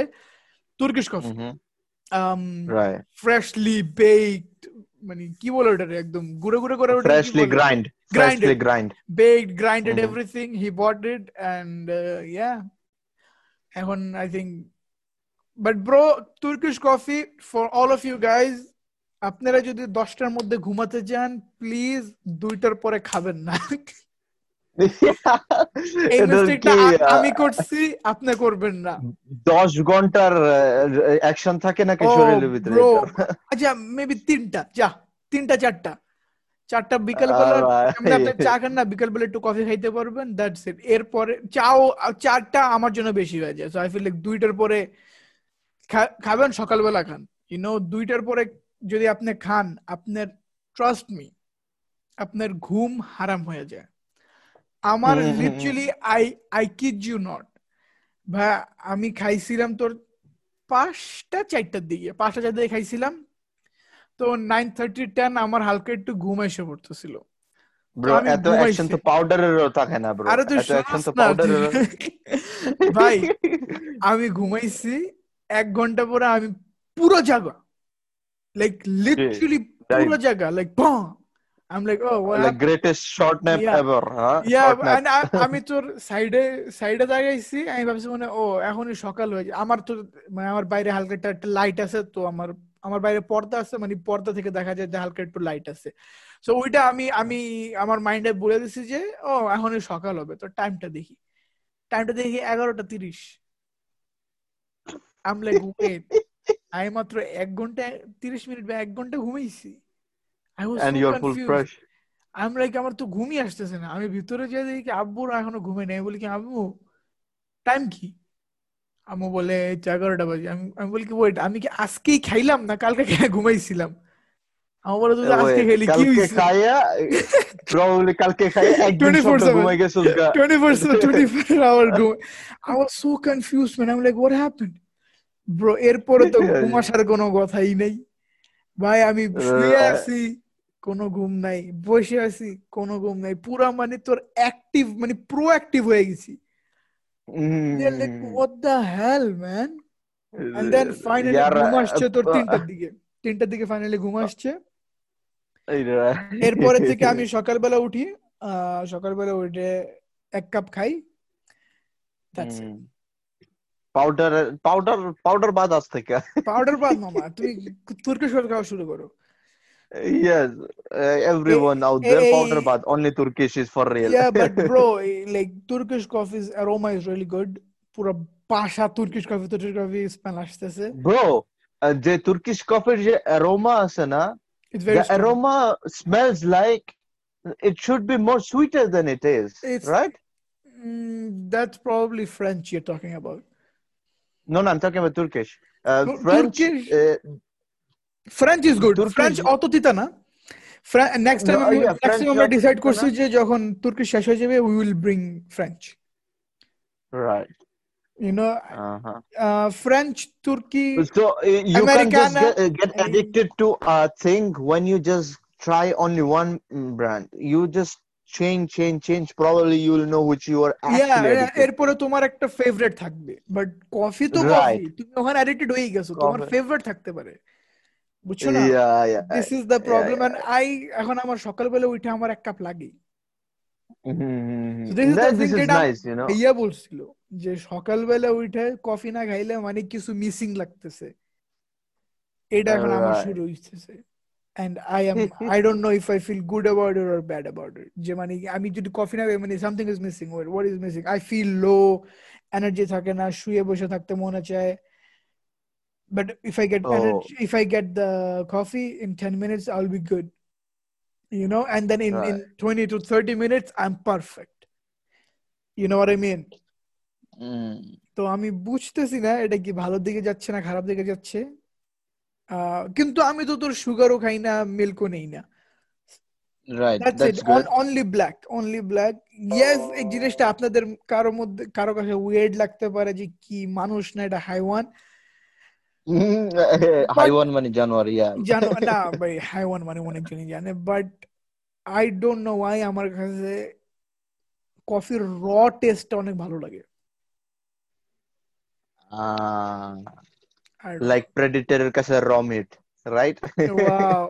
Turkish coffee. Mhm. um right. freshly baked মানে কি বলে ওটা একদম গুড়ো গুড়ো করে freshly grind freshly grind baked grinded everything he bought it and yeah এখন I think but bro Turkish coffee for all of you guys আপনারা যদি দশটার মধ্যে ঘুমাতে চান প্লিজ দুইটার পরে খাবেন না। আমি করছি আপনি করবেন না। দশ ঘণ্টার অ্যাকশন থাকে নাকি ও শরীরের ভিতরে? আচ্ছা মেবি তিনটা। যা তিনটা চারটা। চারটা বিকাল বেলা আপনি চা খান না বিকাল বেলা একটু কফি খাইতে পারবেন দ্যাটস ইট এরপরে চাও চারটা আমার জন্য বেশি হয়ে যায়। সো আই ফিল লাইক দুইটার পরে খাবেন সকালবেলা খান। ইউ নো দুইটার পরে যদি আপনি খান আপনার ট্রাস্ট মি আপনার ঘুম হারাম হয়ে যায়। আমার। Literally I I kid you not ভাই আমি খাইছিলাম তোর পাঁচটা চারটার দিকে। পাঁচটা চারটার দিকে খাইছিলাম। তো নাইন থার্টি টেন আমার হালকা একটু ঘুম এসে পড়তেছিল। এত অ্যাকশন তো পাউডারেরও থাকে না ব্রো এত অ্যাকশন তো। পাউডারেরও *laughs* ভাই আমি ঘুমাইছি এক ঘণ্টা পরে আমি পুরো জাগা। লাইক লিটারালি পুরো জায়গা like I am like oh like greatest short nap Yeah. Ever হ্যাঁ ইয়া শর্ট ন্যাপ আমি তোর সাইডে সাইডে দাঁড়াইছি আমি ভাবছি মানে ও এখনই সকাল হয়ে আমার তো মানে আমার বাইরে হালকা একটা লাইট আছে তো আমার আমার বাইরে পর্দা আছে মানে পর্দা থেকে দেখা যায় যে হালকা একটু লাইট আছে। সো ওইটা আমি আমি আমার মাইন্ডে বলে দিছি যে ও এখনই সকাল হবে তো টাইমটা দেখি। টাইমটা দেখি এগারোটা তিরিশ। আম লাইক ওয়েট আমি মাত্র এক ঘণ্টা তিরিশ মিনিট বা এক ঘণ্টা ঘুমাইছি। আই ওয়াজ সো লাইক আমার তো ঘুমই আসতেছে না। আমি ভিতরে যাই দেখি আব্বুর এখনও ঘুমে নেই। বলি কি আব্বু টাইম কি? আম্মু বলে এগারোটা বাজে। আমি আমি বলি কি ওয়েট আমি কি আজকেই খাইলাম না কালকে খেয়ে ঘুমাইছিলাম? আমার বলে তুই আজকে খেলি কি কালকে হইছে? খাইয়া? প্রবাবলি কালকে খাইয়া একদিন ঘুমাই গেছিস গা। 24 24 hour ঘুম। I was so confused man. I'm like what happened? Bro এরপরে তো *laughs* ঘুম আসার কোনো কথাই নেই। ভাই আমি শুয়ে আছি। কোনো ঘুম নাই বসে আছি কোনো ঘুম নাই। পুরা মানে তোর অ্যাক্টিভ মানে প্রো অ্যাক্টিভ হয়ে গেছি। What the hell man? And then finally ঘুম আসছে তোর আহ, তিনটার দিকে। তিনটার দিকে ফাইনালি ঘুম আসছে। এইরা। এরপরে থেকে আমি সকালবেলা উঠি সকালবেলা উঠে এক কাপ খাই। That's it. Powder powder powder বাদ আজ থেকে। পাউডার বাদ মামা তুর্কিশ কফি খাওয়া শুরু করো। yes uh, everyone out there eh, powder bath only turkish is for real yeah but *laughs* bro eh, like Turkish coffee's aroma is really good পুরো Pasha Turkish coffee Turkish coffee smell আসতেছে bro uh, যে turkish coffee যে aroma আছে না it's very the strong. aroma smells like it should be more sweeter than it is It's- right Mm, that's probably French you're talking about no no i'm talking about turkish uh, Tur- french Turkish- uh, French is good French অত তিতা না next time next time French আমরা decide করছি। যে যখন Turkish শেষ হয়ে যাবে we will bring French right you know uh-huh. French তুর্কি So uh, you Americana, can just get, uh, get uh, addicted to a thing when you just try only one mm, brand. You just change, change, change, probably you will know which you are actually yeah. এরপরে তোমার একটা favourite থাকবে but coffee তো coffee Right. তুমি ওখানে addicted হয়ে গেছো তোমার. ফেভারিট থাকতে পারে বুঝছ না. This is the problem and I এখন আমার সকালবেলা উঠে আমার এক কাপ লাগে Mhm. ভাইয়া বলছিল যে সকালবেলা উঠে কফি না খাইলে মানে কিছু মিসিং লাগতেছে এটা এখন আমার শুরু হইতেছে and I am I don't know if I feel good about it or bad about it যে মানে আমি যদি কফি না খাই মানে something is missing what what is missing I feel low energy থাকে না শুয়ে বসে থাকতে মনে চায় but if I get Oh. energy, if I get the coffee in 10 minutes I'll be good you know and then in right. in 20 to 30 minutes I'm perfect you know what I mean Mm. তো আমি বুঝতেছি না এটা কি ভালোর দিকে যাচ্ছে না খারাপ দিকে যাচ্ছে কিন্তু আমি তো তোর সুগারও খাই না মিল্কও নেই না Right, that's good. Only black only black yes এই জিনিসটা আপনাদের কারও মধ্যে কারও কাছে ওয়েড লাগতে পারে যে কি মানুষ না এটা হাইওয়ান হাইওয়ান মানে জানোয়ার yeah. জানো না ভাই হাইওয়ান মানে অনেকজনই জানে but I don't know why আমার কাছে কফির র টেস্টটা অনেক ভালো লাগে Ah, আর like predator এর কাছে raw meat, right? ওয়াও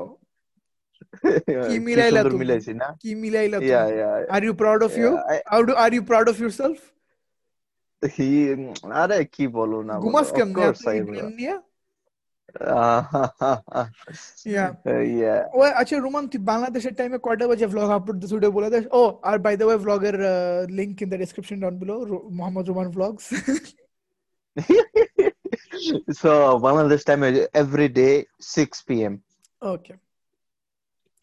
কি কি মিলাইলা সুন্দর তুমি মিলাইছি না? কি মিলাইলা Yeah, তুমি yeah, are you proud of you yeah. I- How do are you proud of yourself? he, আরে কি বলো না বলো? ঘুমাস Of কেমনে course এত I ইডলি will. নিয়ে? আচ্ছা রোমান *laughs* তুই বাংলাদেশের টাইমে কয়টা বাজে ভ্লগ আপলোড দিস ওটা বলে দে। ও আর by the way ভ্লগের link in the description down below Mohammad Roman vlogs so Bangladesh time is every 6 p.m. Okay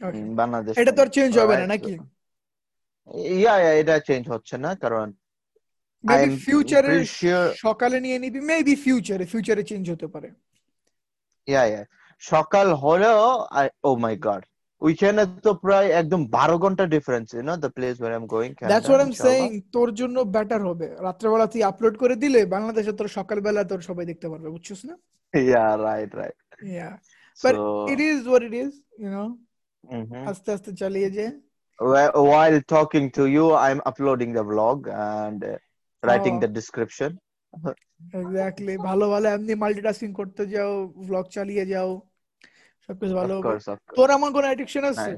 okay Mm, এটা তো চেঞ্জ হবে না নাকি? এটা চেঞ্জ হচ্ছে না কারণ মেবি ফিউচারে সকালে নিয়ে নিবি মেবি ফিউচারে ফিউচারে চেঞ্জ হতে পারে। Yeah, yeah. সকাল হলেও oh my god. ওইখানে তো প্রায় একদম বারো ঘণ্টা difference you know the place where I am going that's what I am saying তোর জন্য বেটার হবে। রাত্রেবেলা তুই আপলোড করে দিলে বাংলাদেশে তোর সকালবেলা তোর সবাই দেখতে পারবে বুঝছিস না? Yeah right right. Yeah so it is what it is you know. আস্তে আস্তে চালিয়ে যে। While talking to you I'm uploading the vlog and uh, writing Oh. the description. Exactly ভালো ভালো এমনি মাল্টিটাস্কিং করতে যাও ব্লগ চালিয়ে যাও সবকিছু ভালো তোর এমন কোন অ্যাডিকশন আছে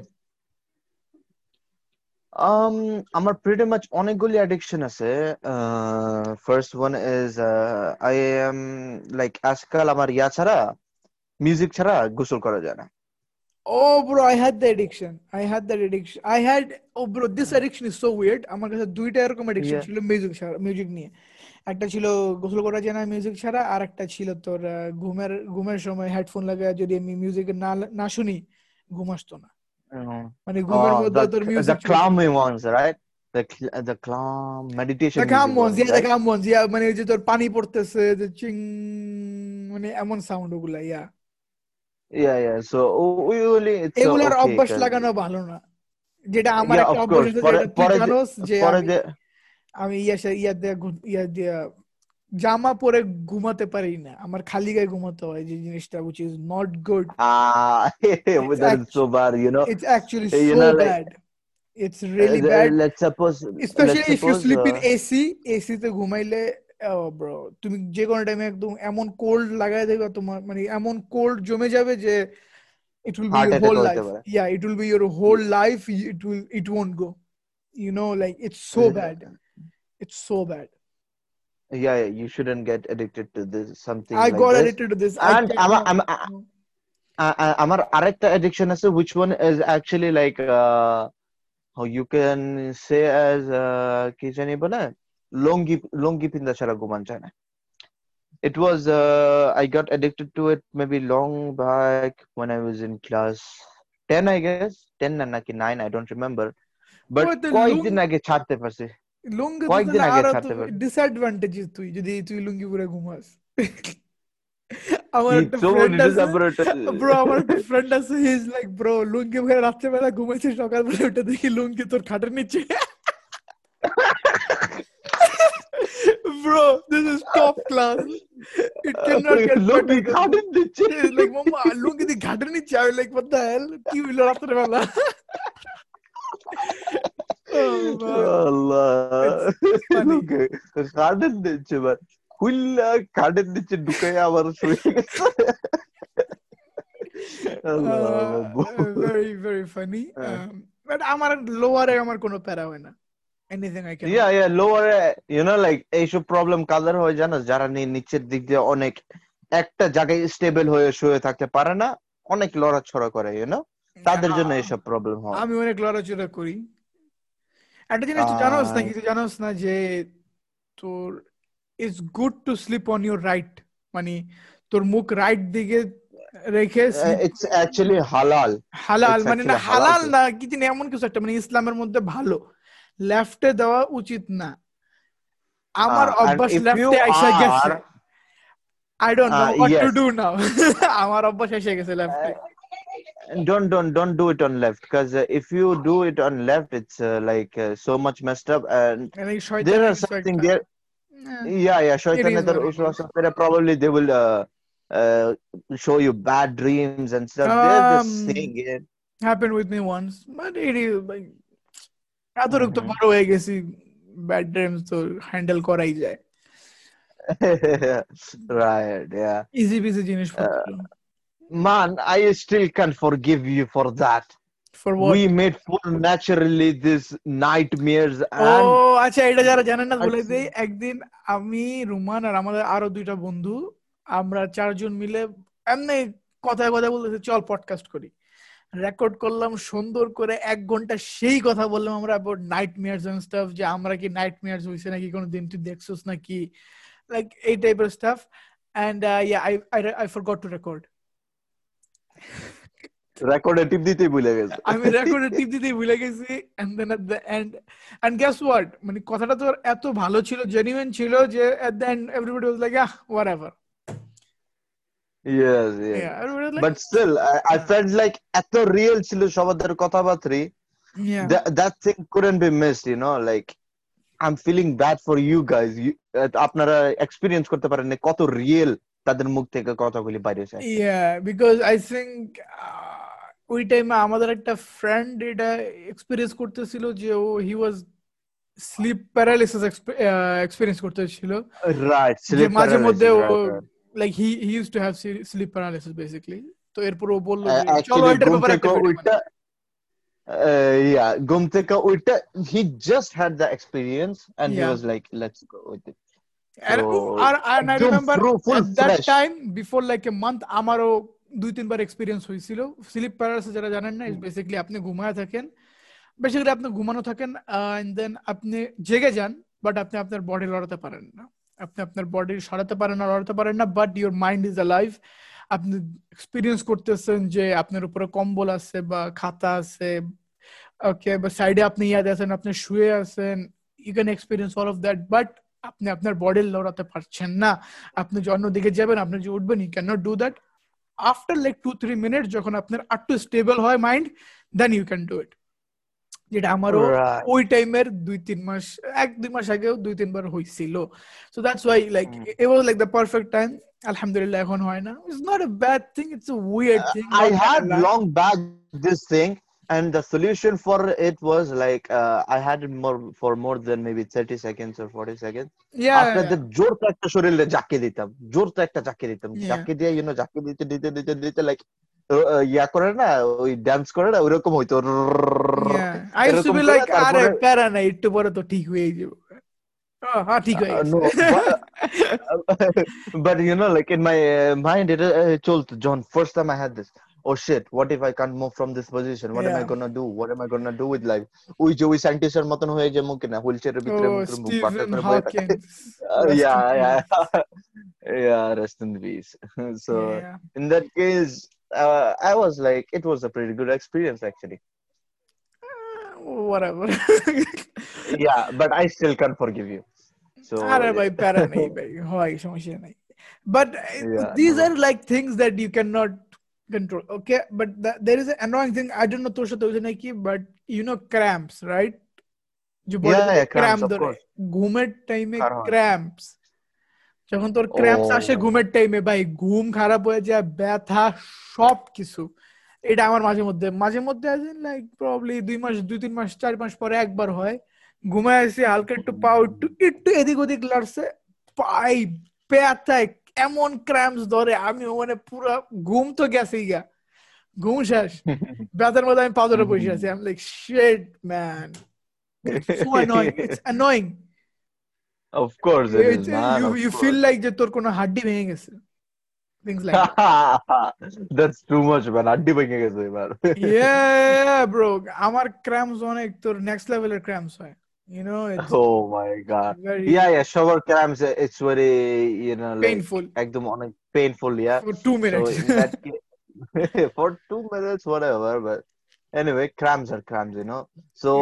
Um, আমার pretty much অনেকগুলি addiction আছে uh, first one is uh, I am like আজকাল আমার ইয়া ছাড়া মিউজিক ছাড়া গোসল করা যায় না Oh, bro, I had the addiction. I had that addiction. I had, oh, bro, this addiction is so weird. আমার কাছে দুইটা এরকম addiction Yeah. ছিল মিউজিক ছাড়া মিউজিক নিয়ে একটা ছিল গোসল করা যায় না মিউজিক ছাড়া আর একটা ছিল তোর ঘুমের ঘুমের সময় হেডফোন লাগায় যদি আমি মিউজিক না না শুনি ঘুম আসতো না. মানে ঘুমের মধ্যে তোর music cl- the calm meditation The calm music ones, ones yeah, the right? calm মানে যে তোর পানি পড়তেছে যে চিং মানে এমন সাউন্ড ওগুলা ইয়া usually it's uh, এগুলার অভ্যাস লাগানো ভালো না। যেটা আমার একটা অভ্যাস আছে যেটা তুই যে জানোস যে পরে আমি ইয়া ইয়া ইয়া দিয়া জামা পরে ঘুমাতে পারি না। আমার খালি গায়ে ঘুমাতে হয় যে জিনিসটা উইচ ইজ নট গুড ঘুমাইলে তুমি যে টাইমে একদম এমন কোল্ড লাগাই দেবে তোমার মানে এমন কোল্ড জমে যাবে যে it will whole life yeah it will whole life it it won't go you know like it's so bad it's so bad yeah, yeah you shouldn't get addicted to this something I like got this addicted to this I and আমার cannot আমার আ- আ- আমার আরেকটা addiction আছে which one is actually like uh, how you can say as uh, কি জানি বলে লঙ্গি লঙ্গি পিন্দা ছাড়া ঘুমান যায় না it was uh, I got addicted to it maybe long back when I was in class 10 I guess 10 না নাকি 9 I don't remember but Bro, the কয়েকদিন লুঙ্গি- আগে ছাড়তে পারছি লুঙ্গি তো কয়েকদিন তাহলে আগে আরো ছাড়তে পারি। ডিসঅ্যাডভান্টেজেস তুই যদি তুই লুঙ্গি পরে ঘুমাস আমার কি একটা তো ফ্রেন্ড আছে disadvantage- ব্রো আমার একটা ফ্রেন্ড আছে he is like bro lungi পরে রাত্রেবেলা ঘুমাইছে সকালবেলা উঠে দেখি লুঙ্গি তোর খাটের নিচে bro this is top class it can not get lungi better খাটের নিচে লাইক মাম্মা লুঙ্গি দি ঘাটের নিচে আমি লাইক what the hell কি হইলো রাত্রেবেলা ও Very very funny. *laughs* Um, but আমার লোয়ারে আমার কোনো প্যারা হয় না. এনিথিং আই ক্যান like এইসব প্রবলেম কাদের হয় জানো? যারা নিচের দিক দিয়ে অনেক একটা জায়গায় স্টেবল হয়ে শুয়ে থাকতে পারে না অনেক লড়াছড়া করে ইউ নো তাদের জন্য এইসব প্রবলেম হয়। আমি অনেক লড়াচড়া করি। একটা জিনিস জানোস নাকি তুই জানোস না যে তোর it's good to sleep on your right মানে তোর মুখ রাইট দিকে রেখে ইটস অ্যাকচুয়ালি হালাল হালাল মানে না হালাল না কি জানি এমন কিছু একটা মানে ইসলামের মধ্যে ভালো। লেফটে দেওয়া উচিত না। আমার Uh, অভ্যাস লেফটে আইসা গেছে। I don't know Uh, what to do now আমার অভ্যাস এসে গেছে লেফটে don't don't don't do it on left because uh, if you do it on left it's uh, like uh, so much messed up and মানে there শয়তানের are কিছু something একটা- there হ্যাঁ। yeah yeah shaitan is is there what it also there probably they will uh, uh, show you bad dreams and stuff they're Um, just saying it happened with me once but it is like এতটুকু তো Mhm. বড় হয়ে গেছি bad dreams তো handle করাই যায় right yeah easy busy জিনিসপত্র man i still can't forgive you for that. For what we made full naturally these nightmares ও and আচ্ছা এটা যারা জানেন না বলে আচ্ছা। দেই একদিন আমি রুমান আর আমাদের আরও দুইটা বন্ধু আমরা চারজন মিলে এমনি কথায় কথা বলতেছি চল পডকাস্ট করি। রেকর্ড করলাম সুন্দর করে এক ঘণ্টা সেই কথা বললাম আমরা about nightmares and stuff যে আমরা কি নাইট মেয়ার্স হইছে নাকি কোনো দিন তুই দেখছিস নাকি? লাইক এই টাইপের stuff and yeah I I forgot to record রেকর্ডে টিপ দিতেই ভুলে গেছে। আমি রেকর্ডে টিপ দিতেই ভুলে গেছি and then at the end and guess what মানে কথাটা তো এত ভালো ছিল জেনুইন ছিল যে at the end everybody was like ah whatever yes yes. Yeah, everybody was like, but still I, I felt like এত রিয়েল ছিল সবাদের কথাবার্তা yeah. that, that thing couldn't be missed you know like I'm feeling bad for you guys. You, uh, আপনারা experience করতে পারেন কত real তাদের মুখ থেকে কথাগুলি বাইরে Yeah, because I think uh, ওই টাইমে আমাদের একটা ফ্রেন্ড এটা এক্সপিরিয়েন্স করতেছিল যে ও he was sleep paralysis experience করতেছিল। রাইট যে মাঝে মধ্যে ও like he he use to have sleep paralysis basically তো এরপর ও বলল চলো এটার ব্যাপারে থেকে একটা উইটা ইয়া ঘুম থেকে উইটা he just had the experience and he Yeah. was like let's go with it. And, So, R- at that fresh. time before like a month আমারও দুই তিনবার এক্সপিরিয়েন্স হয়েছিল। স্লিপ প্যারালাইসিস যারা জানেন না বেসিক্যালি আপনি ঘুমায় থাকেন। বেসিক্যালি আপনি ঘুমানো থাকেন এন্ড দেন আপনি জেগে যান বাট আপনি আপনার বডি লড়াতে পারেন না। আপনি আপনার বডি সরাতে পারেন না লড়াতে পারেন না but your mind is life আপনি এক্সপিরিয়েন্স করতেছেন যে আপনার উপরে কম্বল আছে বা খাতা আছে ওকে বা সাইডে আপনি ইয়াদ আছেন আপনি শুয়ে আছেন you can experience all of that but আপনি আপনার বডি লড়াতে পারছেন না। আপনি যে অন্যদিকে যাবেন আপনি যে উঠবেন you can not do that after like two three minute যখন আপনার একটু স্টেবল হয় mind then you can do it যেটা আমারও. ওই টাইমের দুই তিন মাস এক দুই মাস আগেও দুই তিনবার হয়েছিল so that's why like it was like the perfect time আলহামদুলিল্লাহ এখন হয় না। It's not a bad thing it's a weird thing I had long back this thing, and the solution for it was like uh, I had it more for more than maybe 30 seconds or 40 seconds. yeah After that, জোর তো একটা শরীরে জাকে দিতাম জোর তো একটা জাকে দিতাম Yeah. জাকে দিয়ে ইউ নো জাকে দিতে দিতে দিতে দিতে লাইক ইয়া করে না ওই ডান্স করে না ওইরকম হইতো Yeah. I used to এরকম be করে like, আরে তারপরে- প্যারা নাই একটু পরে তো ঠিক হয়ে যাবে Oh, হ্যাঁ ঠিক হয়ে Uh, গেছে no, but you know, like in my uh, mind, it uh, told John, first time I had this. Oh shit! What if I can't move from this position? What am I Yeah. gonna do? What am I gonna do with life? ওই যে ওই সায়েন্টিস্টের মতন হয়ে যাবো কিনা wheel চেয়ারের ভিতরে Oh, ভিতরে মুখ বাঁকা Stephen করে বসে থাকে। Hawking. Uh, Rest yeah, in yeah, peace. yeah. Rest in peace. so Yeah. in that case, uh, I was like, it was a pretty good experience actually. Uh, Whatever. Yeah, but I still can't forgive you. So আরে ভাই প্যারা নেই ভাই হয় সমস্যা নাই but Yeah, these no. R like things that you can not control okay? But th- there is an annoying thing i don't know সাথে হয়েছে নাকি but you know cramps right? যে Yeah, yeah, cramps, of course. ঘুমের টাইমে কার যখন তোর cramps Oh. আসে ঘুমের টাইমে ভাই ঘুম খারাপ হয়ে যায় ব্যথা সব কিছু। এটা আমার মাঝে মধ্যে মাঝে মধ্যে লাইক প্রবলি দুই মাস দুই তিন মাস চার মাস পরে একবার হয়। ঘুমায় আসি হালকা একটু পাও একটু একটু এদিক ওদিক লড়ছে পাই ব্যথায় এমন ক্র্যাম্পস ধরে আমি মানে পুরো ঘুম তো গেছেই গা ঘুম শেষ ব্যথার মধ্যে আমি পা ধরে বসে আছি আমি like shit man It's- man. you of you course. feel like যে তোর কোনো হাড্ডি ভেঙে গেছে things like that. *laughs* That's too much, man. আড্ডি ভেঙে গেছে এবার। yeah bro আমার ক্র্যাম্পস অনেক তোর নেক্সট লেভেলের ক্র্যাম্পস হয় you know it's Oh my God. very Yeah, yeah, shower cramps, uh, it's very, you know, like, painful একদম অনেক painful, yeah. for two minutes in that case, for two minutes, whatever, but anyway, cramps are cramps, you know. So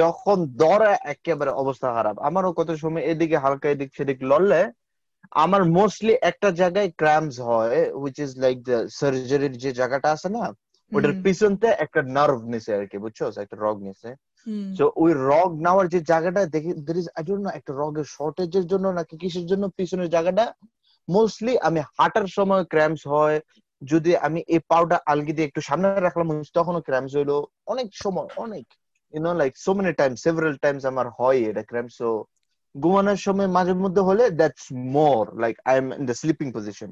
যখন ধরে একেবারে অবস্থা খারাপ আমারও কত সময় এদিকে হালকা এদিক সেদিক লড়লে আমার মোস্টলি একটা জায়গায় ক্র্যাম্পস হয় which is like the সার্জারির যে জায়গাটা আছে না ওটার পিছনতে একটা নার্ভ নিছে আর কি বুঝছ একটা রগ নিছে। তো ওই রগ নেওয়ার যে জায়গাটা দেখি there is I don't know একটা রগের শর্টেজের জন্য নাকি কিসের জন্য পিছনের জায়গাটা? মোস্টলি আমি হাঁটার সময় ক্র্যাম্পস হয়। যদি আমি এই পাউটা আলগি দিয়ে একটু সামনে রাখলাম তখনও ক্র্যাম্পস হইল। অনেক সময় অনেক। You know like so many times several times আমার হয় এটা ক্র্যাম্পস সো ঘুমানোর সময় মাঝে মধ্যে হলে that's more like I am in the sleeping position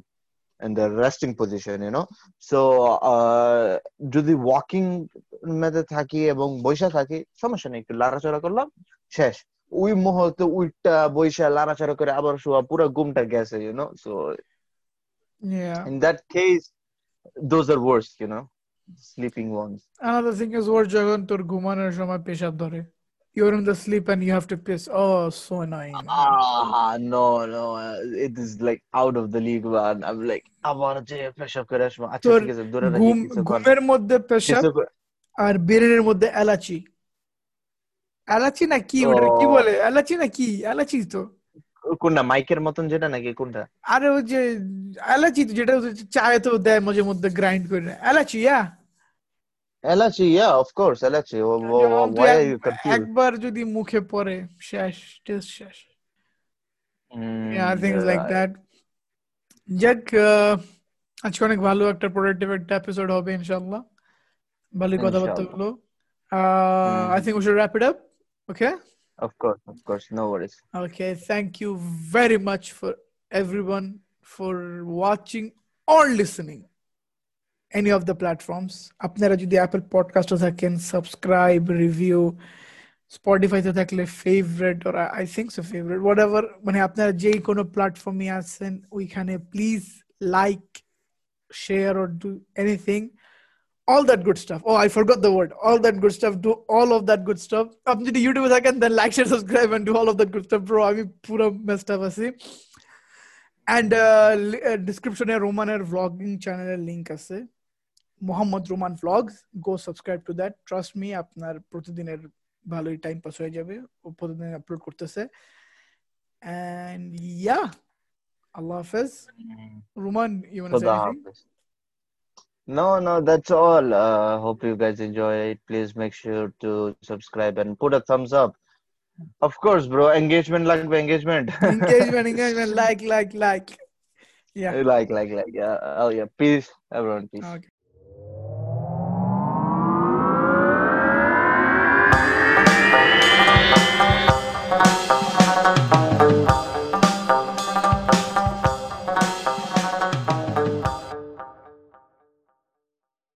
in the resting position you know so uh, যদি ওয়াকিং মেতে থাকি এবং বৈশা থাকি সমস্যা নেই একটু লাড়াচড়া করলাম শেষ ওই মুহূর্তে উইটা বৈশা লাড়াচড়া করে আবার শোয়া পুরো ঘুমটা গেছে you know so yeah in that case those are worst you know sleeping ones another thing is worse যখন তোর ঘুমানোর সময় পেশাব ধরে you're in the sleep and you have to piss. Oh so annoying. Ah no no uh, it is like out of the league man. I'm like আবার যে পেশাব করে আসব আচ্ছা ঠিক আছে দূরে রাখি ঘুমের মধ্যে পেশাব আর ব্রেনের মধ্যে এলাচি এলাচি না কি ওটা কি বলে? এলাচি না কি এলাচি তো। কোনটা মাইকের মতন যেটা নাকি কোনটা? আরে ওই যে এলাচি যেটা চায়ে তো দেয় মাঝে মধ্যে গ্রাইন্ড করে। এলাচি ইয়া এলাচি yeah of course এলাচি Wh- wh- যেমন তুই why are এক- you confused একবার যদি মুখে পড়ে শেষ টেস্ট শেষ Mm, yeah things like right. that যাক আহ, আজকে অনেক ভালো একটা প্রোডাক্টিভ একটা এপিসোড হবে ইনশাআল্লাহ ভালোই কথাবার্তা ইনশাআল্লাহ। হলো I hmm. Think we should wrap it up okay Of course, of course, no worries. Okay, thank you very much for everyone for watching or listening Any of the platforms. আপনারা যদি Apple পডকাস্টে থাকেন subscribe review স্পটিফাইতে থাকলে favourite or I think so favourite whatever মানে আপনারা যেই কোনো প্ল্যাটফর্মে আছেন ওইখানে please like share or do anything all that good stuff. Oh, I forgot the word. All that good stuff. Do all of that good stuff. আপনি যদি ইউটিউবে থাকেন then like, share, subscribe and do all of that good stuff, bro. আমি পুরো messed up আছি uh, uh, description-এ রোমানের vlogging চ্যানেলের লিংক আছে Mohammad Roman vlogs go subscribe to that trust me আপনার প্রতিদিনের ভালোই টাইম পাস হয়ে যাবে ও প্রতিদিন আপলোড করতেছে and yeah আল্লাহ হাফেজ Roman you want to say Khuda anything Hafiz. No, no, that's all. Uh, hope you guys enjoy it. Please make sure to subscribe and put a thumbs up. Of course, bro. Engagement like engagement. engagement engagement *laughs* like like like yeah like, like, like. Yeah. Oh, yeah. Peace, everyone. Peace. okay